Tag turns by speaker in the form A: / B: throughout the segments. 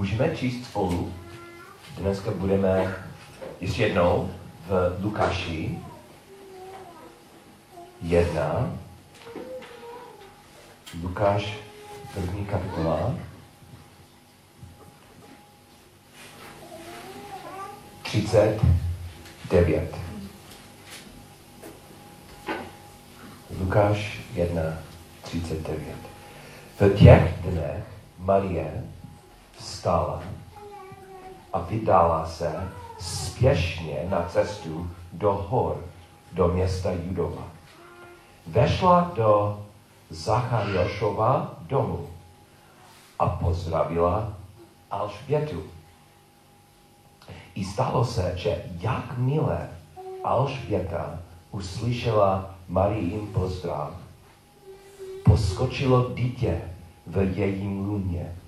A: Můžeme číst spolu. Dneska budeme ještě jednou v Lukáši 1. Lukáš, první kapitola. 39. Lukáš 1, 39. V těch dnech Marie vstala a vydala se spěšně na cestu do hor, do města Judova. Vešla do Zachariášova domu a pozdravila Alžbětu. I stalo se, že jakmile Alžběta uslyšela Marijin pozdrav, poskočilo dítě v jejím luně.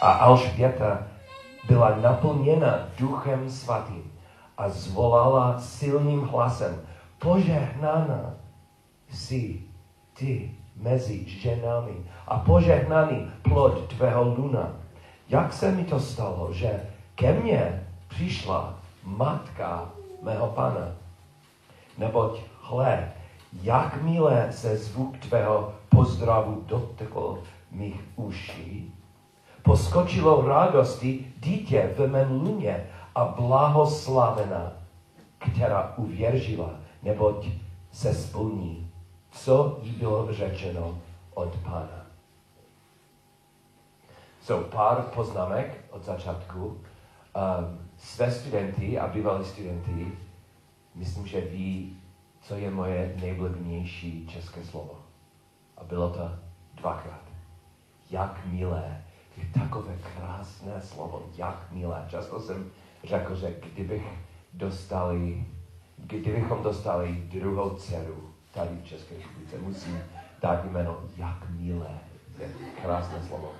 A: A Alžběta byla naplněna duchem svatým a zvolala silným hlasem, požehnána jsi ty mezi ženami a požehnaný plod tvého luna. Jak se mi to stalo, že ke mně přišla matka mého pana? Neboť hle, jakmile se zvuk tvého pozdravu dotkl mých uší, poskočilo radosti dítě v mém luně a blahoslavena, která uvěřila, neboť se splní, co jí bylo řečeno od Pána. So, pár poznámek od začátku. Um, své studenty a bývalí studenty, myslím, že ví, co je moje nejblbnější české slovo. A bylo to dvakrát. Jak milé. Je takové krásné slovo, jak milé. Často jsem řekl, že kdybych dostali, kdybychom dostali druhou dceru tady v České republice, musím dát jméno jak milé. Je krásné slovo.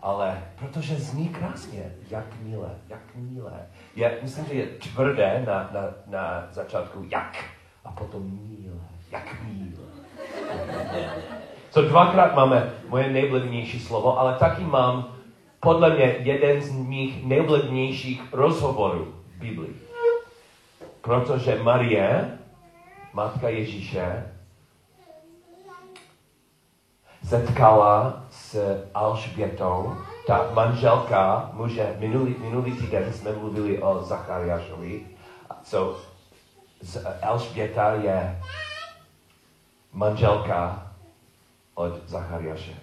A: Ale protože zní krásně, jak milé, jak milé. Je, myslím, že je tvrdé na, na, na začátku jak a potom milé, jak milé. Co dvakrát máme moje nejblivnější slovo, ale taky mám podle mě jeden z mých nejblivnějších rozhovorů v Biblii. Protože Marie, matka Ježíše, setkala s Alžbětou, ta manželka muže, minulý, minulý týden jsme mluvili o Zachariášovi, so, Alžběta je manželka od Zachariáše.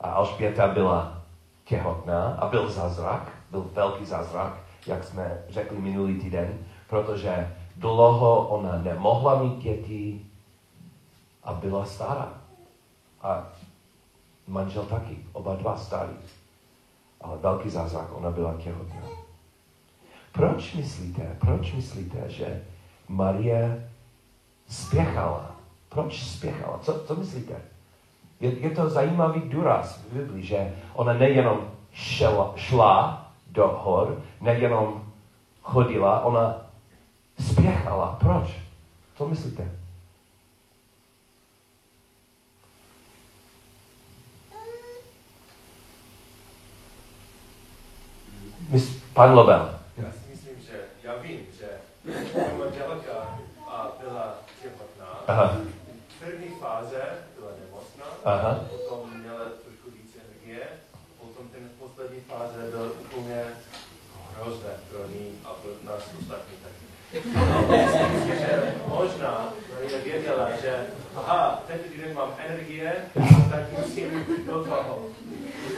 A: A Alžběta byla těhotná a byl zázrak, byl velký zázrak, jak jsme řekli minulý týden, protože dlouho ona nemohla mít děti a byla stará. A manžel taky, oba dva starý. Ale velký zázrak, ona byla těhotná. Proč myslíte, proč myslíte, že Marie spěchala? Proč spěchala? Co, co myslíte? Je, je to zajímavý důraz v Biblii, že ona nejenom šla, šla do hor, nejenom chodila, ona spěchala. Proč? Co myslíte? Mys, pan Lobel.
B: Já si myslím, že já vím, že manželka byla těhotná.
A: Aha.
B: V první fáze byla nemocná,
A: Aha.
B: potom měla trošku víc energie, potom ten poslední fáze byl úplně hrozné pro ní a pro nás ostatní taky. Myslím, že možná Maria věděla, že aha, tento týden mám energie, tak musím do toho.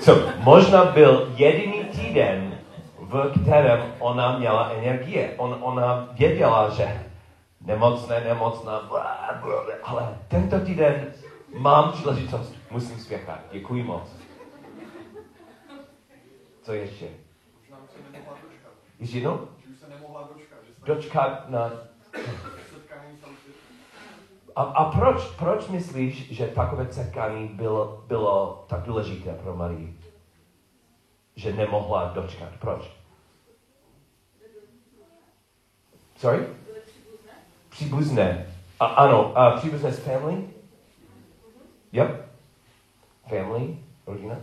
A: So, možná byl jediný týden, v kterém ona měla energie. On, ona věděla, že nemocné, nemocná, ale tento týden mám příležitost, musím spěchat. Děkuji moc. Co ještě? Ještě jednou?
C: Dočkat.
A: Na... A, a proč, proč myslíš, že takové setkání bylo, bylo tak důležité pro Marii? Že nemohla dočkat. Proč? Sorry? Příbuzné. A, ano, a příbuzné s family? Yep. Family, rodina.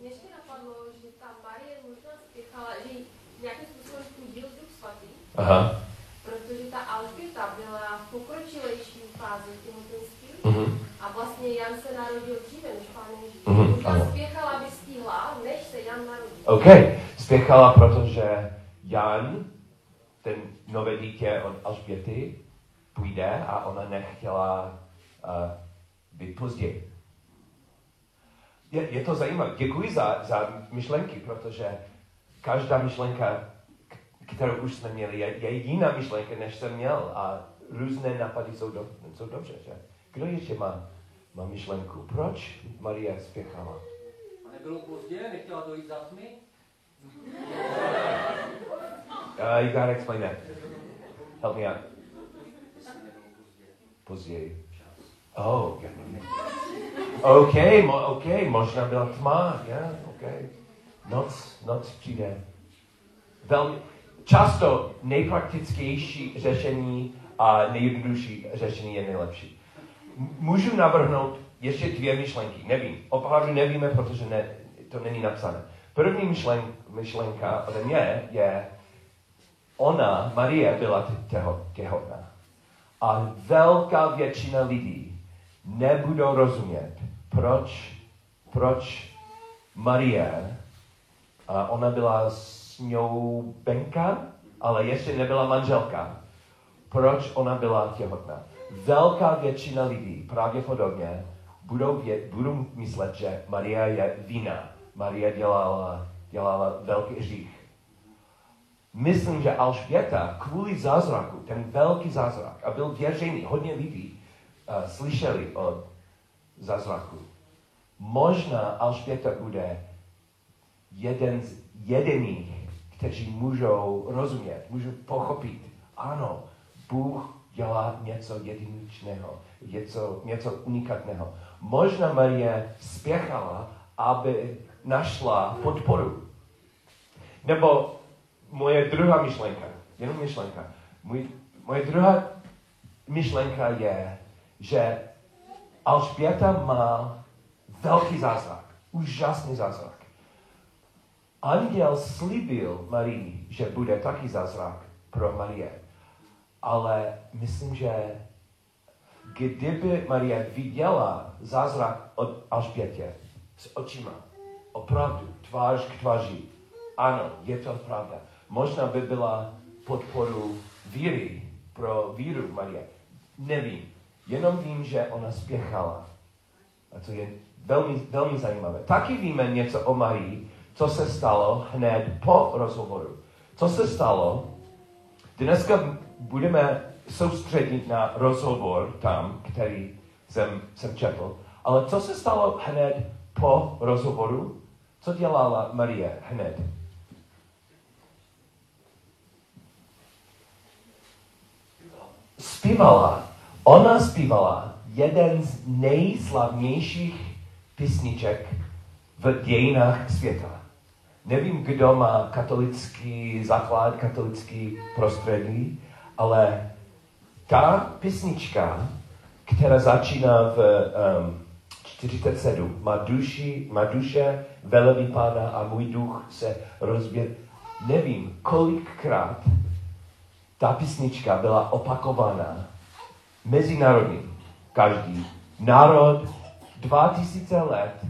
D: Mě ještě napadlo, že ta Marie možná spěchala, že nějakým způsobem půdil Duch Svatý,
A: Aha.
D: protože ta Alžběta byla v pokročilejší fázi těhotenství
A: Mhm.
D: a vlastně Jan se narodil dříve než Pán Ježíš.
A: Mhm,
D: Možná
A: ano.
D: spěchala, aby stihla, než se Jan narodil.
A: OK, spěchala, protože Jan, ten nové dítě od Alžběty, půjde a ona nechtěla uh, být později. Je, je to zajímavé. Děkuji za, za myšlenky, protože každá myšlenka, kterou už jsme měli, je, je jiná myšlenka, než jsem měl a různé nápady jsou, do, jsou dobře, že? Kdo ještě má, má myšlenku? Proč Marie spěchala?
E: A nebylo pozdě, nechtěla dojít za tmy?
A: Uh, you gotta explain that. Help me out. Později. Oh, okay. OK, mo, OK, možná byla tma, yeah, OK. Noc, noc přijde. Velmi, často nejpraktičtější řešení a nejjednodušší řešení je nejlepší. Můžu navrhnout ještě dvě myšlenky, nevím, opravdu nevíme, protože ne, to není napsané. První myšlen, myšlenka ode mě je, ona, Marie, byla těho, těhotná. A velká většina lidí nebudou rozumět, proč, proč Marie, a ona byla sňoubenka, ale ještě nebyla manželka, proč ona byla těhotná. Velká většina lidí pravděpodobně budou, věd, budou myslet, že Maria je vina. Maria dělala, dělala velký hřích. Myslím, že Alžběta kvůli zázraku, ten velký zázrak, a byl věřený, hodně lidí uh, slyšeli o zázraku. Možná Alžběta bude jeden z jediných, kteří můžou rozumět, můžou pochopit. Ano, Bůh dělá něco jedinečného, něco, něco unikátného. Možná Marie spěchala, aby našla podporu. Nebo moje druhá myšlenka, jenom myšlenka. Můj, moje druhá myšlenka je, že Alžběta má velký zázrak, úžasný zázrak. Anděl slíbil Marii, že bude taky zázrak pro Marie. Ale myslím, že kdyby Marie viděla zázrak od Alžbětě s očima, opravdu, tvář k tváři, ano, je to pravda. Možná by byla podporu víry pro víru Marie. Nevím. Jenom vím, že ona spěchala. A to je velmi, velmi zajímavé. Taky víme něco o Marii, co se stalo hned po rozhovoru. Co se stalo? Dneska budeme soustředit na rozhovor tam, který jsem, jsem četl. Ale co se stalo hned po rozhovoru? Co dělala Marie hned? Zpívala. Ona zpívala jeden z nejslavnějších písniček v dějinách světa. Nevím, kdo má katolický základ, katolický prostředí, ale ta písnička, která začíná v um, 47, má, duši, má duše velebí pána a můj duch se rozběr. Nevím, kolikrát ta písnička byla opakována mezinárodně. Každý národ, 2000 let,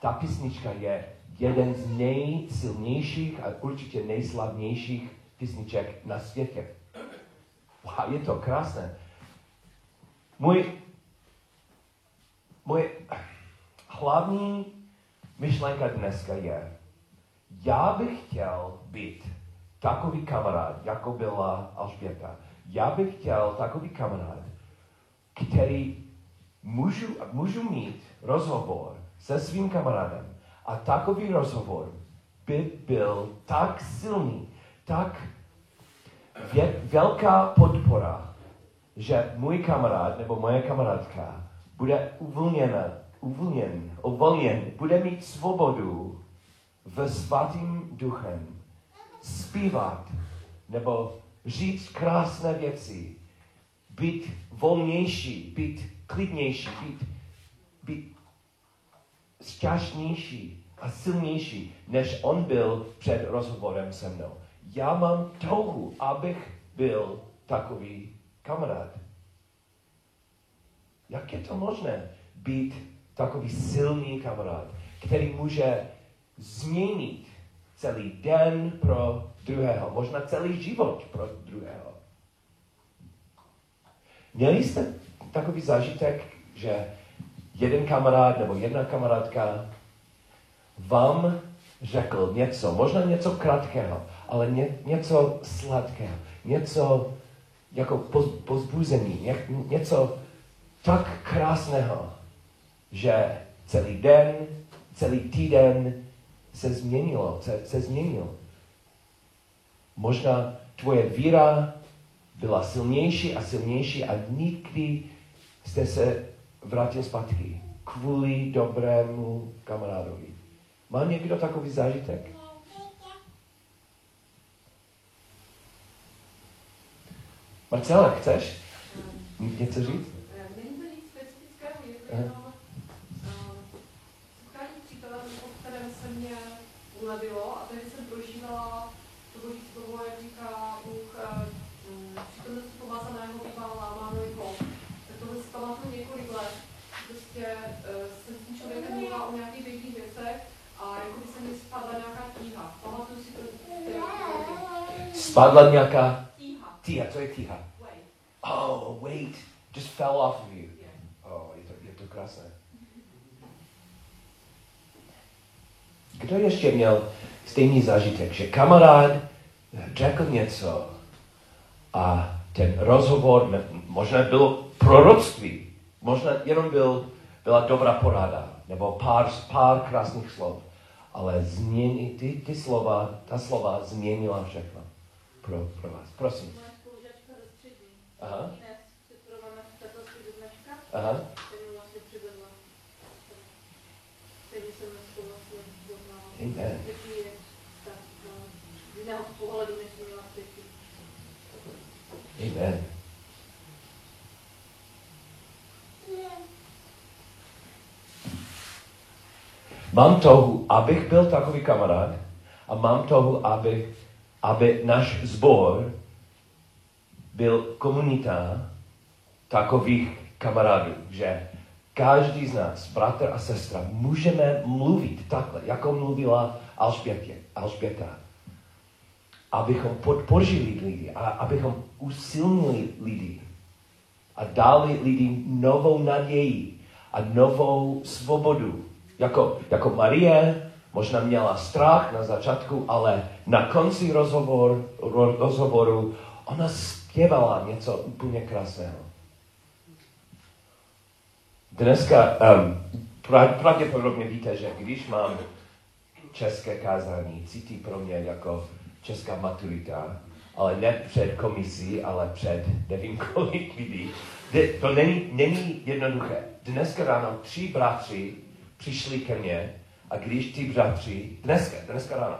A: ta písnička je jeden z nejsilnějších a určitě nejslavnějších písniček na světě. Wow, je to krásné. Můj, můj hlavní myšlenka dneska je, já bych chtěl být takový kamarád, jako byla Alžběta. Já bych chtěl takový kamarád, který můžu, můžu mít rozhovor se svým kamarádem. A takový rozhovor by byl tak silný, tak vě, velká podpora, že můj kamarád nebo moje kamarádka bude uvolněna, uvolněn, uvolněn, bude mít svobodu v svatým duchem zpívat nebo říct krásné věci, být volnější, být klidnější, být, být šťastnější a silnější, než on byl před rozhovorem se mnou. Já mám touhu, abych byl takový kamarád. Jak je to možné být takový silný kamarád, který může změnit celý den pro druhého, možná celý život pro druhého. Měli jste takový zážitek, že jeden kamarád nebo jedna kamarádka vám řekl něco, možná něco krátkého, ale ně, něco sladkého, něco jako poz, pozbuzení, ně, něco tak krásného, že celý den, celý týden se změnilo, se, se změnil. Možná tvoje víra byla silnější a silnější a nikdy jste se vrátil zpátky kvůli dobrému kamarádovi. Má někdo takový zážitek? Marcela, chceš něco říct?
D: Není to nic specifického, je to
A: Aha.
D: jenom uh, setkání po kterém se mě ulevilo a tehdy jsem prožívala to boží Spadla nějaká Tíha.
A: co je tíha? Oh, wait, just fell off of you. Oh, je to, je to krásné. Kdo ještě měl stejný zážitek, že kamarád řekl něco a ten rozhovor možná byl proroctví, možná jenom byl, byla dobrá porada, nebo pár, pár krásných slov, ale změni, ty, ty slova, ta slova změnila všechno pro, pro vás. Prosím. Aha, aha.
F: který vlastně vlastně.
A: Amen.
F: No.
A: Amen. Mám touhu, abych byl takový kamarád a mám touhu, aby, aby náš sbor byl komunita takových kamarádů, že každý z nás, bratr a sestra, můžeme mluvit takhle, jako mluvila Alžbětě, Alžběta abychom podpořili lidi a abychom usilnili lidi a dali lidi novou naději a novou svobodu. Jako, jako Marie možná měla strach na začátku, ale na konci rozhovor, ro, rozhovoru ona zpěvala něco úplně krásného. Dneska um, pravděpodobně víte, že když mám české kázání, cítí pro mě jako česká maturita, ale ne před komisí, ale před nevím kolik lidí. De- To není, není jednoduché. Dneska ráno tři bratři přišli ke mně a když ty bratři, dneska, dneska ráno,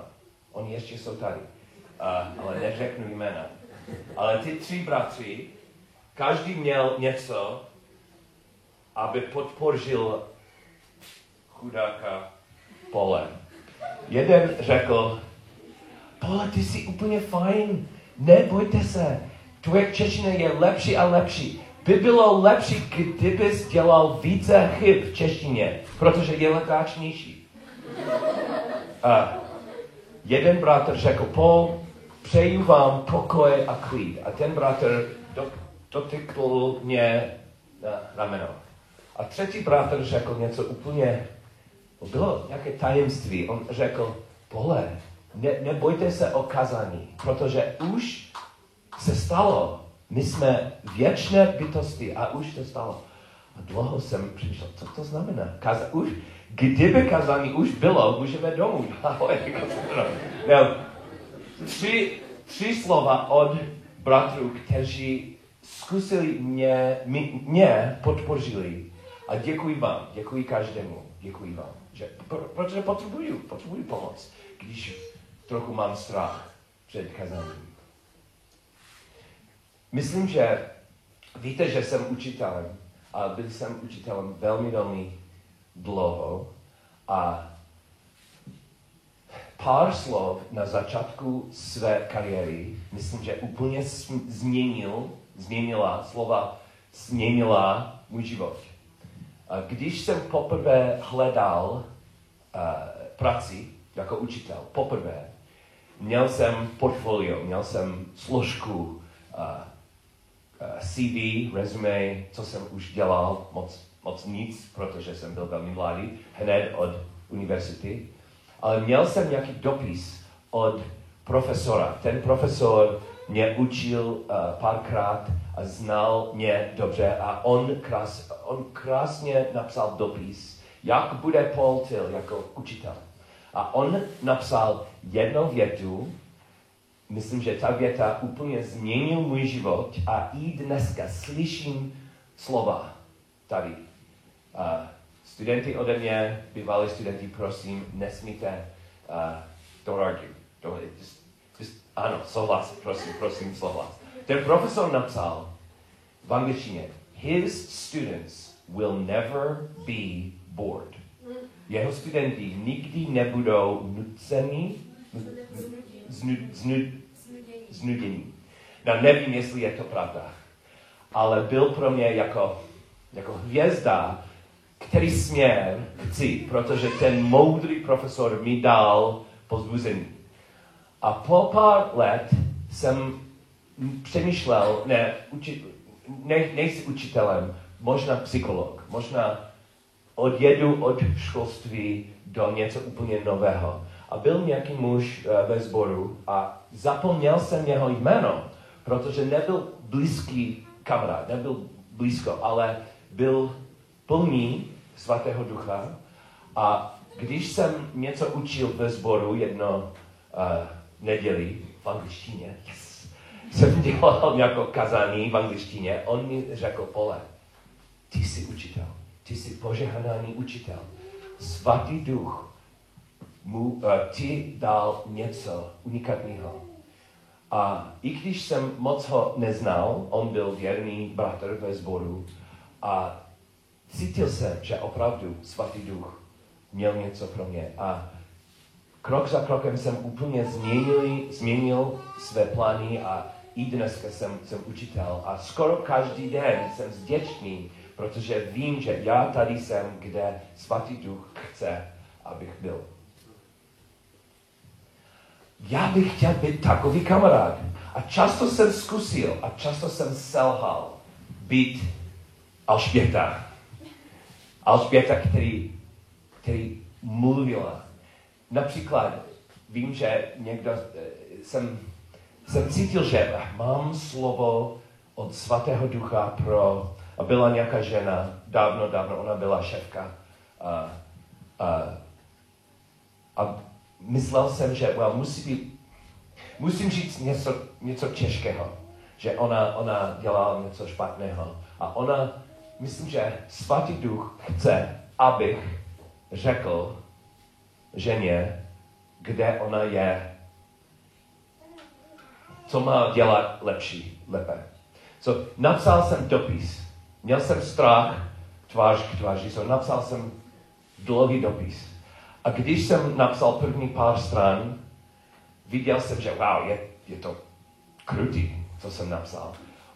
A: oni ještě jsou tady, uh, ale neřeknu jména, ale ty tři bratři, každý měl něco, aby podpořil chudáka pole. Jeden řekl, Pole, ty jsi úplně fajn, nebojte se, tvoje čeština je lepší a lepší. By bylo lepší, kdybys dělal více chyb v češtině, protože je legáčnější. A jeden bratr řekl, Paul, přeju vám pokoj a klid. A ten bratr do, dotykl mě na rameno. A třetí bratr řekl něco úplně, bylo nějaké tajemství. On řekl, Pole, ne, nebojte se o kazání, protože už se stalo. My jsme věčné bytosti a už to stalo. A dlouho jsem přišel, co to znamená? Kaza, už, kdyby kazání už bylo, můžeme domů. No, tři, tři slova od bratrů, kteří zkusili mě, mě, podpořili. A děkuji vám, děkuji každému, děkuji vám. Že, pro, protože potřebuju, potřebuju pomoc, když trochu mám strach před kazáním. Myslím, že víte, že jsem učitelem a byl jsem učitelem velmi, velmi dlouho a pár slov na začátku své kariéry, myslím, že úplně změnil, změnila slova, změnila můj život. A když jsem poprvé hledal uh, práci jako učitel, poprvé, měl jsem portfolio, měl jsem složku uh, uh, CV, resume, co jsem už dělal, moc, moc nic, protože jsem byl velmi mladý, hned od univerzity. Ale měl jsem nějaký dopis od profesora. Ten profesor mě učil uh, párkrát a znal mě dobře a on, krás, on krásně napsal dopis, jak bude Paul Till jako učitel. A on napsal jednu větu, myslím, že ta věta úplně změnil můj život a i dneska slyším slova tady. Studenti ode mě, bývalí studenti, prosím, nesmíte uh, don't argue. Don't, just, just, ano, souhlas, prosím, prosím, souhlas. Ten profesor napsal v angličtině, his students will never be bored. Jeho studenti nikdy nebudou nuceni, znu, znu, znudění. No, nevím, jestli je to pravda, ale byl pro mě jako, jako hvězda, který směr chci, protože ten moudrý profesor mi dal pozbuzení. A po pár let jsem přemýšlel, ne, uči, ne nejsi učitelem, možná psycholog, možná odjedu od školství do něco úplně nového. A byl nějaký muž uh, ve sboru a zapomněl jsem jeho jméno, protože nebyl blízký kamarád, nebyl blízko, ale byl plný svatého ducha. A když jsem něco učil ve sboru jedno uh, neděli v angličtině, yes, jsem dělal jako kazání v angličtině, on mi řekl, Pole, ty jsi učitel, ty jsi požehnaný učitel. Svatý duch mu, uh, ti dal něco unikátního. A i když jsem moc ho neznal, on byl věrný bratr ve sboru a cítil jsem, že opravdu svatý duch měl něco pro mě. A krok za krokem jsem úplně změnil, změnil své plány a i dneska jsem, jsem učitel. A skoro každý den jsem vděčný, protože vím, že já tady jsem, kde svatý duch chce, abych byl. Já bych chtěl být takový kamarád. A často jsem zkusil a často jsem selhal být Alžběta. Alžběta, který, který mluvila. Například vím, že někdo, jsem, jsem cítil, že mám slovo od svatého ducha pro, a byla nějaká žena, dávno, dávno, ona byla šéfka. A, a, a myslel jsem, že well, musí být, musím říct něco, něco těžkého, že ona, ona dělala něco špatného. A ona, myslím, že svatý duch chce, abych řekl ženě, kde ona je, co má dělat lepší, lépe. So, napsal jsem dopis. Měl jsem strach tvář k tváři, so napsal jsem dlouhý dopis. A když jsem napsal první pár stran, viděl jsem, že wow, je, je to krutý, co jsem napsal.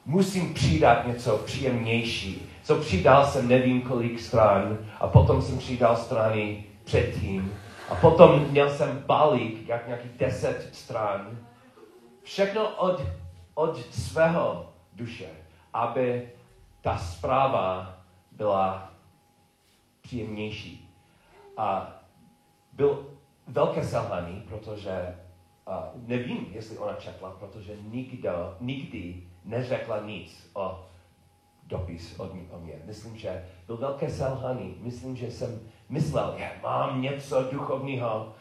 A: Musím přidat něco příjemnější. Co přidal jsem nevím kolik stran a potom jsem přidal strany předtím. A potom měl jsem balík, jak nějaký deset stran. Všechno od, od svého duše, aby ta zpráva byla příjemnější. A byl velké selhání, protože uh, nevím, jestli ona četla, protože nikdo, nikdy neřekla nic o dopis od, o mě. Myslím, že byl velké selhání. Myslím, že jsem myslel, že mám něco duchovního,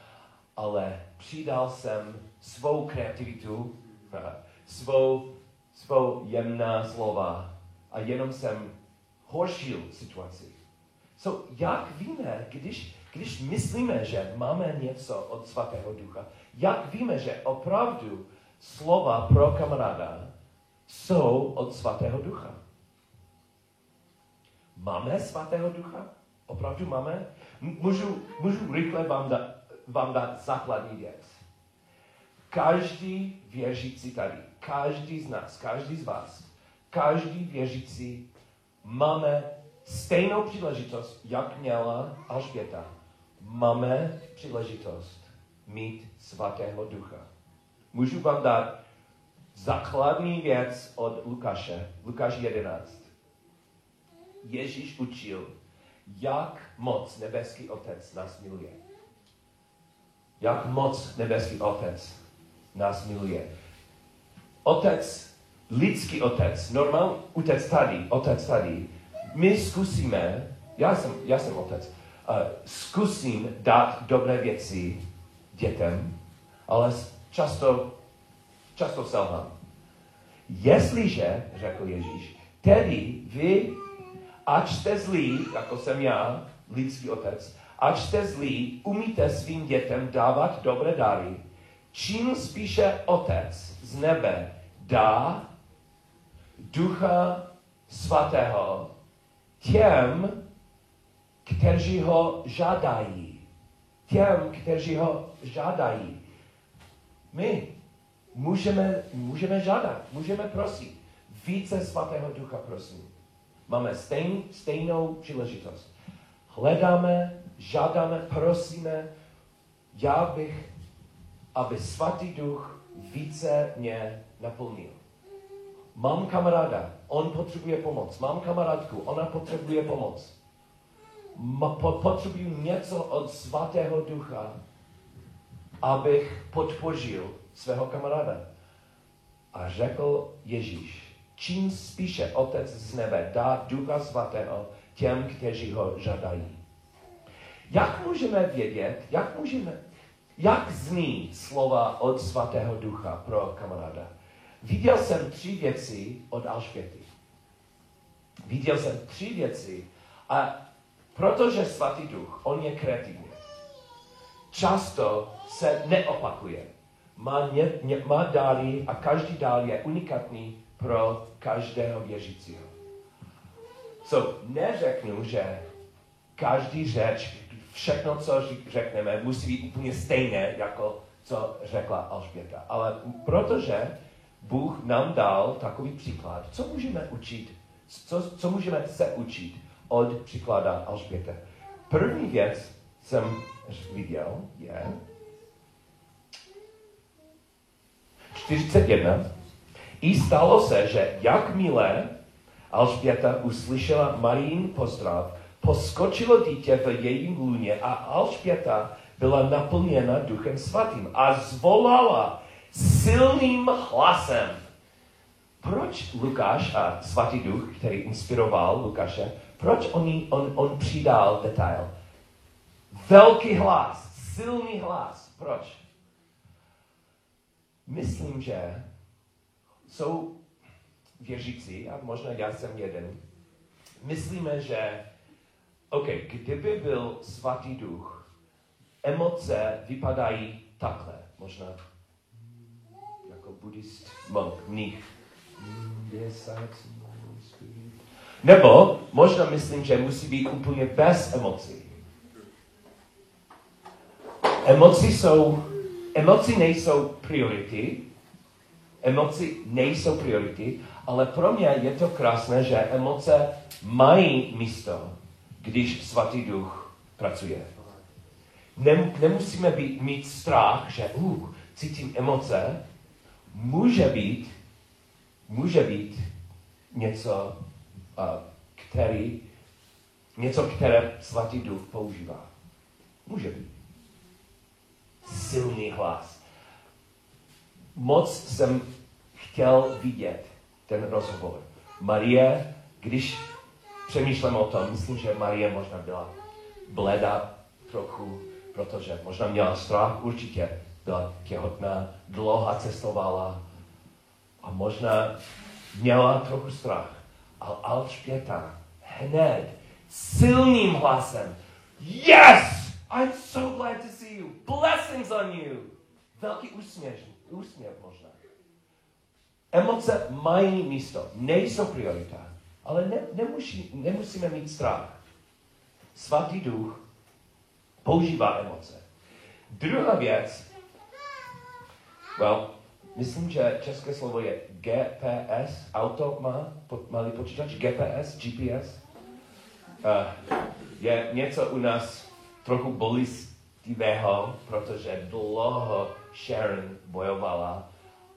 A: ale přidal jsem svou kreativitu, svou, svou jemná slova a jenom jsem horšil situaci. So, jak víme, když, když myslíme, že máme něco od svatého ducha, jak víme, že opravdu slova pro kamaráda jsou od svatého ducha? Máme svatého ducha? Opravdu máme? Můžu, můžu rychle vám da, vám dát základní věc. Každý věřící tady, každý z nás, každý z vás, každý věřící máme stejnou příležitost, jak měla Alžběta. Máme příležitost mít svatého ducha. Můžu vám dát základní věc od Lukáše, Lukáš 11. Ježíš učil, jak moc nebeský Otec nás miluje. Jak moc nebeský Otec nás miluje. Otec, lidský otec, normální otec tady, otec tady, my zkusíme, já jsem, já jsem otec, uh, zkusím dát dobré věci dětem, ale často, často selhám. Jestliže, řekl Ježíš, tedy vy, ať jste zlí, jako jsem já, lidský otec, ať jste zlí, umíte svým dětem dávat dobré dary, čím spíše otec z nebe dá ducha svatého těm, kteří ho žádají. Těm, kteří ho žádají. My můžeme, můžeme žádat, můžeme prosit. Více svatého ducha, prosím. Máme stejn, stejnou příležitost. Hledáme, žádáme, prosíme, já bych, aby svatý duch více mě naplnil. Mám kamaráda, on potřebuje pomoc. Mám kamarádku, ona potřebuje pomoc. Ma, po, potřebuji něco od svatého ducha, abych podpořil svého kamaráda. A řekl Ježíš, čím spíše Otec z nebe dá ducha svatého těm, kteří ho žádají. Jak můžeme vědět, jak můžeme, jak zní slova od svatého ducha pro kamaráda? Viděl jsem tři věci od Alžběty. Viděl jsem tři věci a protože svatý duch, on je kreativní. Často se neopakuje. Má, ně, ně, má a každý dár je unikátní pro každého věřícího. So, neřeknu, že každý řeč, všechno, co řekneme, musí být úplně stejné, jako co řekla Alžběta. Ale protože Bůh nám dal takový příklad. Co můžeme učit? Co, co můžeme se učit od příklada Alžběta? První věc jsem viděl je 41. I stalo se, že jakmile Alžběta uslyšela Marín pozdrav, poskočilo dítě v jejím lůně a Alžběta byla naplněna duchem svatým a zvolala silným hlasem. Proč Lukáš a svatý duch, který inspiroval Lukáše, proč on, on, on přidal detail? Velký hlas, silný hlas. Proč? Myslím, že jsou věřící, a možná já jsem jeden, myslíme, že OK, kdyby byl svatý duch, emoce vypadají takhle, možná buddhist monk, mních. Nebo možná myslím, že musí být úplně bez emocí. Emoci jsou, emoci nejsou priority, emoci nejsou priority, ale pro mě je to krásné, že emoce mají místo, když svatý duch pracuje. Nem, nemusíme být, mít strach, že uh, cítím emoce, může být, může být něco, uh, který, něco, které svatý duch používá. Může být. Silný hlas. Moc jsem chtěl vidět ten rozhovor. Marie, když přemýšlím o tom, myslím, že Marie možná byla bleda trochu, protože možná měla strach, určitě byla těhotná, dlouho cestovala a možná měla trochu strach. Ale Alžběta hned silným hlasem Yes! I'm so glad to you. Blessings on you. Velký úsměv, úsměv možná. Emoce mají místo, nejsou priorita, ale ne, nemusí, nemusíme mít strach. Svatý duch používá emoce. Druhá věc, well, myslím, že české slovo je GPS, auto má, malý počítač, GPS, GPS. Uh, je něco u nás trochu bolestivého, protože dlouho Sharon bojovala,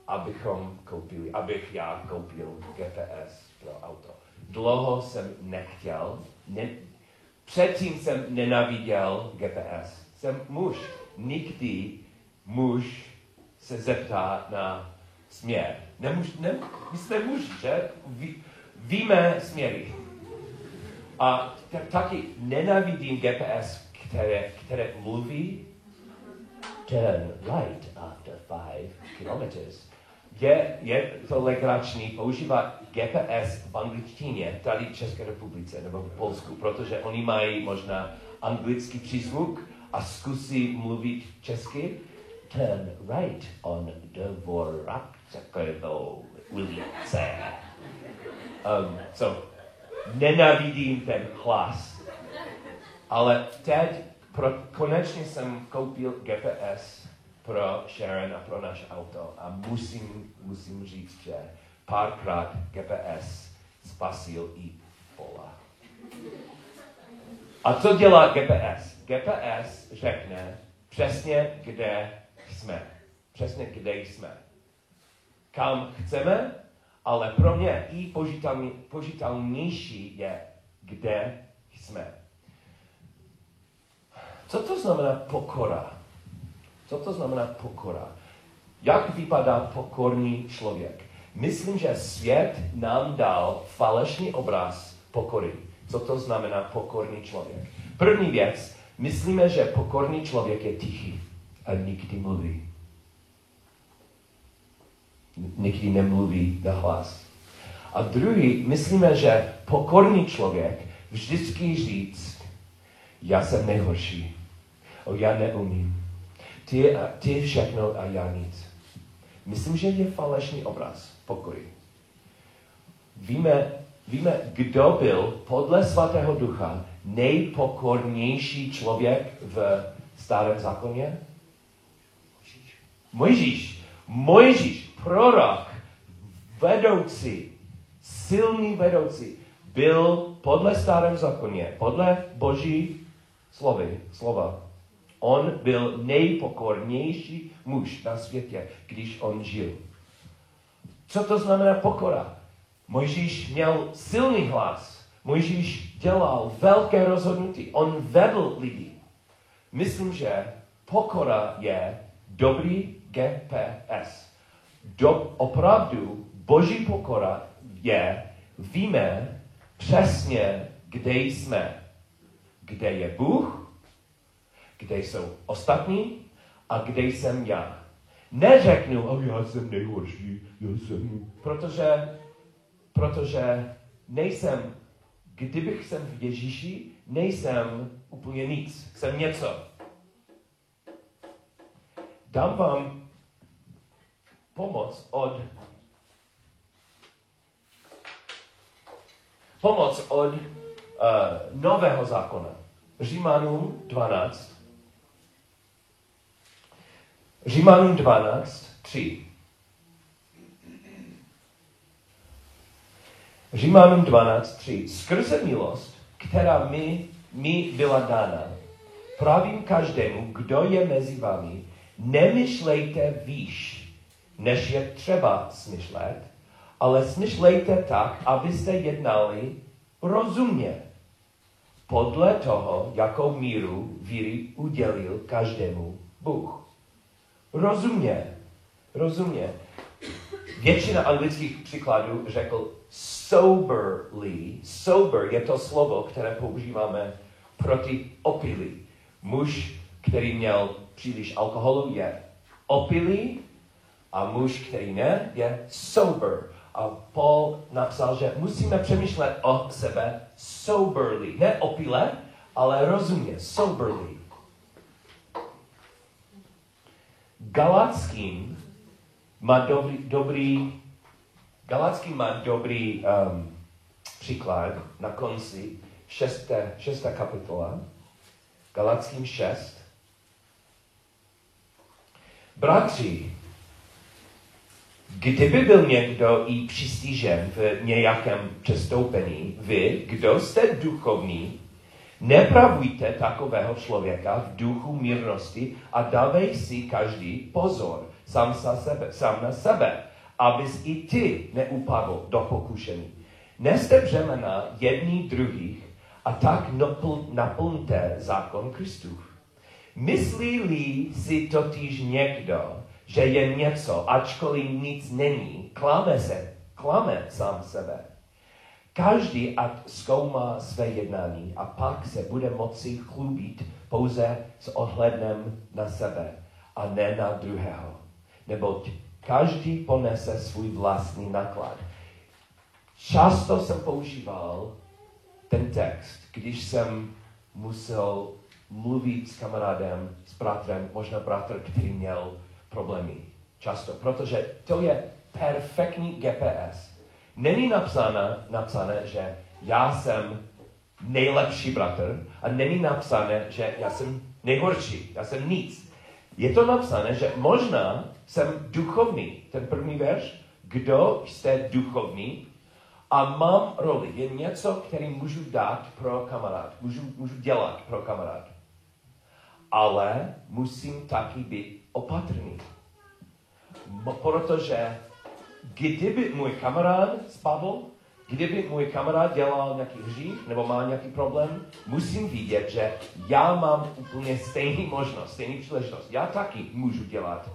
A: abychom koupili, abych já koupil GPS pro auto. Dlouho jsem nechtěl, ne, předtím jsem nenaviděl GPS. Jsem muž. Nikdy muž se zeptá na směr. Nemuž, ne, my jsme muži, že? Ví, víme směry. A taky nenávidím GPS, které, které mluví turn right after five kilometers. Je, je to legrační používat GPS v angličtině tady v České republice nebo v Polsku, protože oni mají možná anglický přízvuk a zkusí mluvit česky. Turn right on Dvorakcekovou ulice. Um, so, nenávidím ten hlas. Ale teď pro, konečně jsem koupil GPS pro Sharon a pro naše auto a musím, musím říct, že párkrát GPS spasil i Pola. A co dělá GPS? GPS řekne přesně, kde jsme. Přesně, kde jsme. Kam chceme, ale pro mě i požitelnější je, kde jsme. Co to znamená pokora? Co to znamená pokora? Jak vypadá pokorný člověk? Myslím, že svět nám dal falešný obraz pokory. Co to znamená pokorný člověk? První věc, myslíme, že pokorný člověk je tichý a nikdy mluví. Nikdy nemluví na hlas. A druhý, myslíme, že pokorný člověk vždycky říct, já jsem nejhorší, o já neumím, ty, a, ty všechno a já nic. Myslím, že je falešný obraz pokory. Víme, víme, kdo byl podle svatého ducha nejpokornější člověk v starém zákoně? Mojžíš. Mojžíš, prorok, vedoucí, silný vedoucí, byl podle starém zákoně, podle boží slovy, slova, on byl nejpokornější muž na světě, když on žil. Co to znamená pokora? Mojžíš měl silný hlas. Mojžíš dělal velké rozhodnutí. On vedl lidi. Myslím, že pokora je dobrý GPS. Do, opravdu boží pokora je, víme přesně, kde jsme. Kde je Bůh, kde jsou ostatní a kde jsem já. Neřeknu, oh, já jsem nejhorší, já jsem, protože, protože nejsem, kdybych jsem v Ježíši, nejsem úplně nic, jsem něco. Dám vám pomoc od pomoc od uh, nového zákona. Římanům 12. Římanům 12, 3. Římanům 12, 3. Skrze milost, která mi, mi byla dána, pravím každému, kdo je mezi vámi, nemyšlejte výš, než je třeba smyšlet, ale smyšlejte tak, abyste jednali rozumně. Podle toho, jakou míru víry udělil každému Bůh. Rozumně. Rozumně. Většina anglických příkladů řekl soberly. Sober je to slovo, které používáme proti opilí. Muž, který měl příliš alkoholu, je opilý a muž, který ne, je sober. A Paul napsal, že musíme přemýšlet o sebe soberly. Ne opile, ale rozumně, soberly. Galackým má dobrý, dobrý Galackým má dobrý um, příklad na konci šesté, šesté kapitola. Galackým 6. Bratři, kdyby byl někdo i přistižen v nějakém přestoupení, vy, kdo jste duchovní, nepravujte takového člověka v duchu mírnosti a dávej si každý pozor sám, za sebe, sám na sebe, abys i ty neupadl do pokušení. Neste břemena jední druhých a tak napl, naplňte zákon Kristův. Myslí-li si totiž někdo, že je něco, ačkoliv nic není, klame se, klame sám sebe. Každý ať zkoumá své jednání a pak se bude moci chlubit pouze s ohledem na sebe a ne na druhého. Neboť každý ponese svůj vlastní náklad. Často jsem používal ten text, když jsem musel mluvit s kamarádem, s bratrem, možná bratr, který měl problémy. Často, protože to je perfektní GPS. Není napsáno, napsané, že já jsem nejlepší bratr a není napsané, že já jsem nejhorší, já jsem nic. Je to napsané, že možná jsem duchovní. Ten první verš, kdo jste duchovní a mám roli. Je něco, který můžu dát pro kamarád. Můžu, můžu dělat pro kamarád. Ale musím taky být opatrný. Protože kdyby můj kamarád spadl, kdyby můj kamarád dělal nějaký hřích nebo má nějaký problém, musím vidět, že já mám úplně stejný možnost, stejný příležitost. Já taky můžu dělat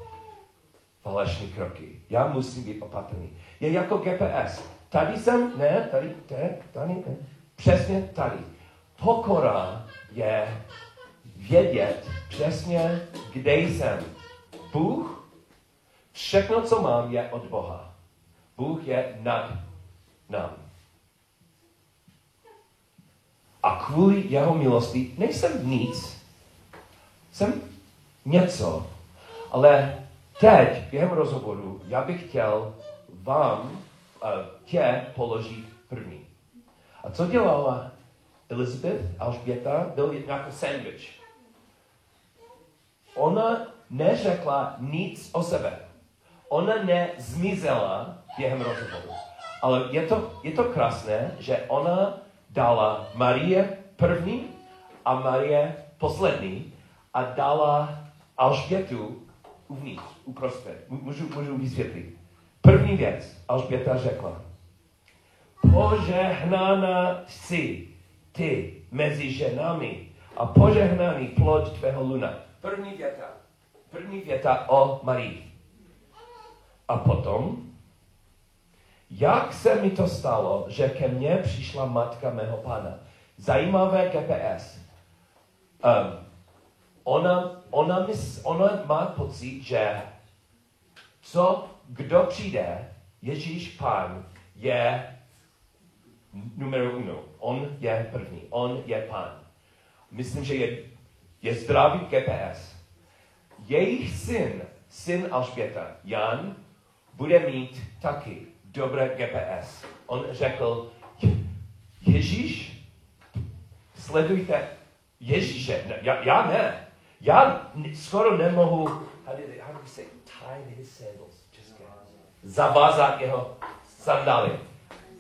A: falešné kroky. Já musím být opatrný. Je jako GPS. Tady jsem, ne, tady, tady, tady, ne. Přesně tady. Pokora je vědět přesně, kde jsem. Bůh, všechno, co mám, je od Boha. Bůh je nad námi. A kvůli jeho milosti nejsem nic, jsem něco, ale teď, během rozhovoru, já bych chtěl vám, uh, tě položit první. A co dělala Elizabeth, Alžběta? Byl jako sandwich. Ona neřekla nic o sebe. Ona nezmizela během rozhovoru. Ale je to, je to krásné, že ona dala Marie první a Marie poslední a dala Alžbětu uvnitř, uprostřed. Můžu, můžu vysvětlit. První věc, Alžběta řekla, požehnána jsi ty mezi ženami a požehnaný plod tvého luna. První věta. První věta o Marii. A potom, jak se mi to stalo, že ke mně přišla matka mého pana? Zajímavé GPS. Um, ona, ona, mys, ona má pocit, že co, kdo přijde, Ježíš Pán je numero uno. On je první. On je Pán. Myslím, že je, je zdravý GPS. Jejich syn, syn Alžběta, Jan, bude mít taky dobré GPS. On řekl, Ježíš, sledujte Ježíše. Ne, já, já ne. Já skoro nemohu, how did, how did say, tie his sandals, české. Zavázat jeho sandály.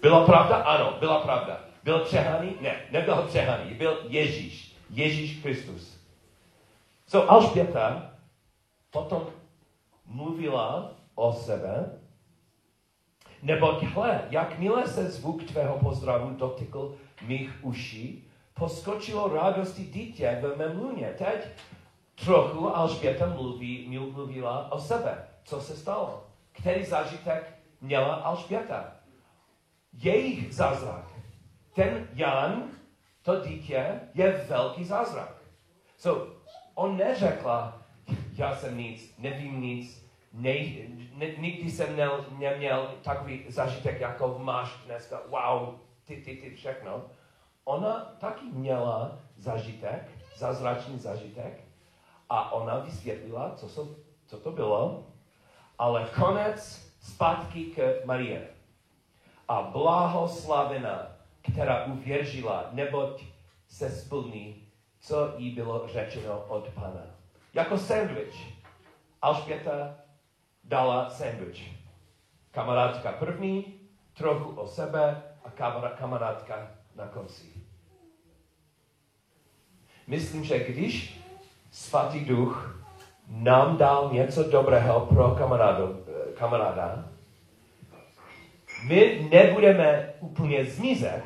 A: Byla pravda? Ano, byla pravda. Byl přehaný? Ne, nebyl přehaný. Byl Ježíš. Ježíš Kristus. So Alžběta potom mluvila o sebe, neboť hle, jakmile se zvuk tvého pozdravu dotykl mých uší, poskočilo radosti dítě ve mém luně. Teď trochu Alžběta mluví, mluvila o sebe. Co se stalo? Který zážitek měla Alžběta? Jejich zázrak. Ten Jan, to dítě, je velký zázrak. So, on neřekla, já jsem nic, nevím nic, ne, ne, nikdy jsem ne, neměl takový zažitek, jako máš dneska, wow, ty, ty, ty, všechno. Ona taky měla zažitek, zázračný zažitek, a ona vysvětlila, co, so, co to bylo, ale konec zpátky k Marie. A blahoslavena, která uvěřila, neboť se splní, co jí bylo řečeno od Pana. Jako sandwich. Alžběta dala sandwich. Kamarádka první, trochu o sebe a kamarádka na konci. Myslím, že když svatý duch nám dal něco dobrého pro kamarádu, eh, kamaráda, my nebudeme úplně zmizet,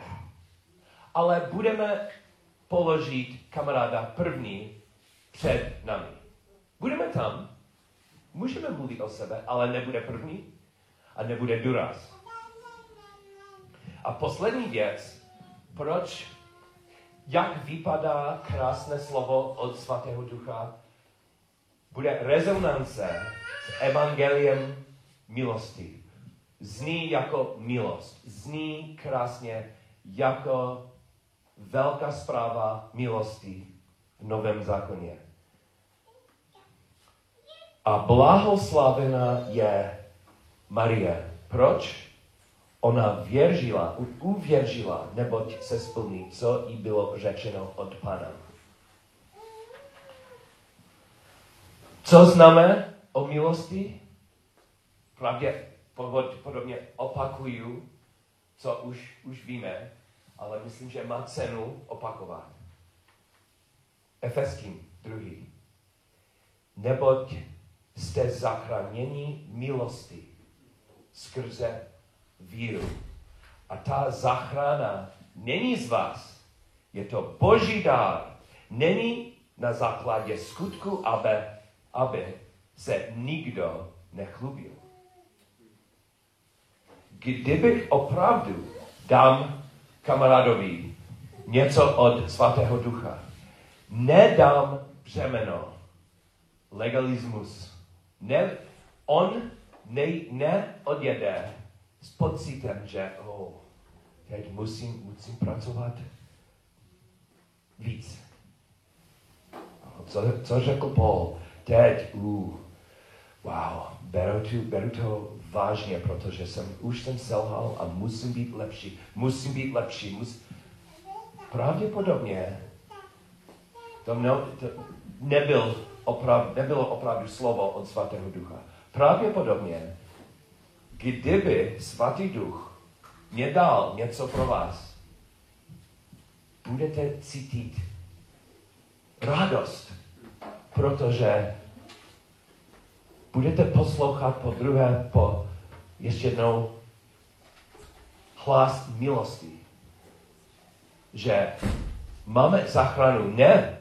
A: ale budeme položit kamaráda první před nami. Budeme tam, můžeme mluvit o sebe, ale nebude první a nebude důraz. A poslední věc, proč, jak vypadá krásné slovo od svatého ducha, bude rezonance s evangeliem milosti. Zní jako milost. Zní krásně jako velká zpráva milosti v Novém zákoně. A blahoslavena je Marie. Proč? Ona věřila, uvěřila, neboť se splní, co jí bylo řečeno od Pana. Co známe o milosti? Pravdě povod- podobně opakuju, co už, už víme, ale myslím, že má cenu opakovat. Efeským druhý. Neboť jste zachráněni milosti skrze víru. A ta záchrana není z vás. Je to boží dár. Není na základě skutku, aby, aby se nikdo nechlubil. Kdybych opravdu dám kamarádovi něco od svatého ducha, nedám břemeno, legalismus. Ne, on ne, neodjede s pocitem, že oh, teď musím, musím pracovat víc. Co, co řekl Paul? Teď, uh, wow, beru, tu, beru to vážně, protože jsem, už jsem selhal a musím být lepší, musím být lepší. Mus... Pravděpodobně to, ne, to nebyl opravdu, nebylo opravdu slovo od svatého ducha. Pravděpodobně, kdyby svatý duch mě dal něco pro vás, budete cítit radost, protože budete poslouchat po druhé, po ještě jednou hlas milosti. Že máme záchranu ne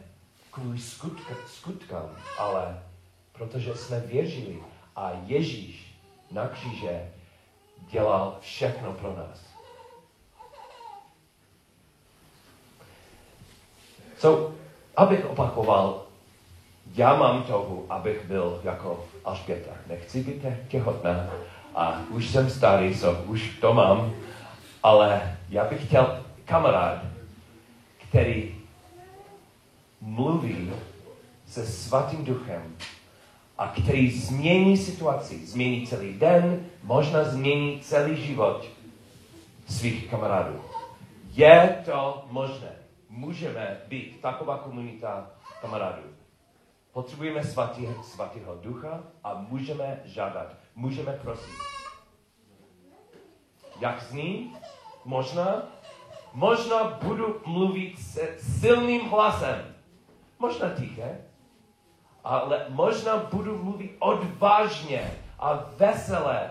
A: kvůli skutka, skutkám, ale protože jsme věřili a Ježíš na kříže dělal všechno pro nás. So, abych opakoval, já mám touhu, abych byl jako Alžběta. Nechci být těhotná a už jsem starý, so už to mám, ale já bych chtěl kamarád, který mluví se svatým duchem a který změní situaci, změní celý den, možná změní celý život svých kamarádů. Je to možné. Můžeme být taková komunita kamarádů. Potřebujeme svatý, svatého ducha a můžeme žádat, můžeme prosit. Jak zní? Možná? Možná budu mluvit se silným hlasem. Možná tiché, ale možná budu mluvit odvážně a veselé,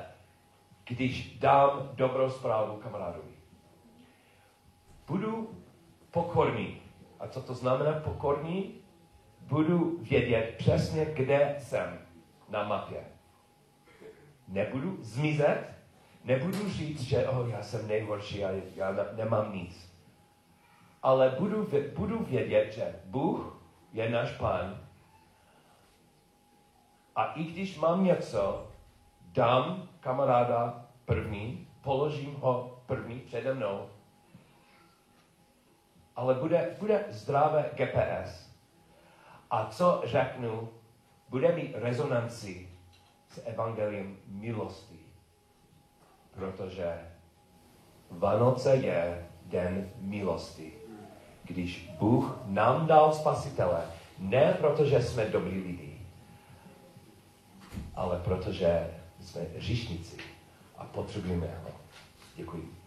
A: když dám dobrou zprávu kamarádovi. Budu pokorný. A co to znamená pokorný? Budu vědět přesně, kde jsem na mapě. Nebudu zmizet, nebudu říct, že oh, já jsem nejhorší a já nemám nic. Ale budu, budu vědět, že Bůh je náš pán. A i když mám něco, dám kamaráda první, položím ho první přede mnou, ale bude, bude zdravé GPS. A co řeknu, bude mít rezonanci s evangeliem milosti. Protože Vánoce je den milosti. Když Bůh nám dal spasitele, ne protože jsme dobrý lidi, ale protože jsme říšníci a potřebujeme ho. Děkuji.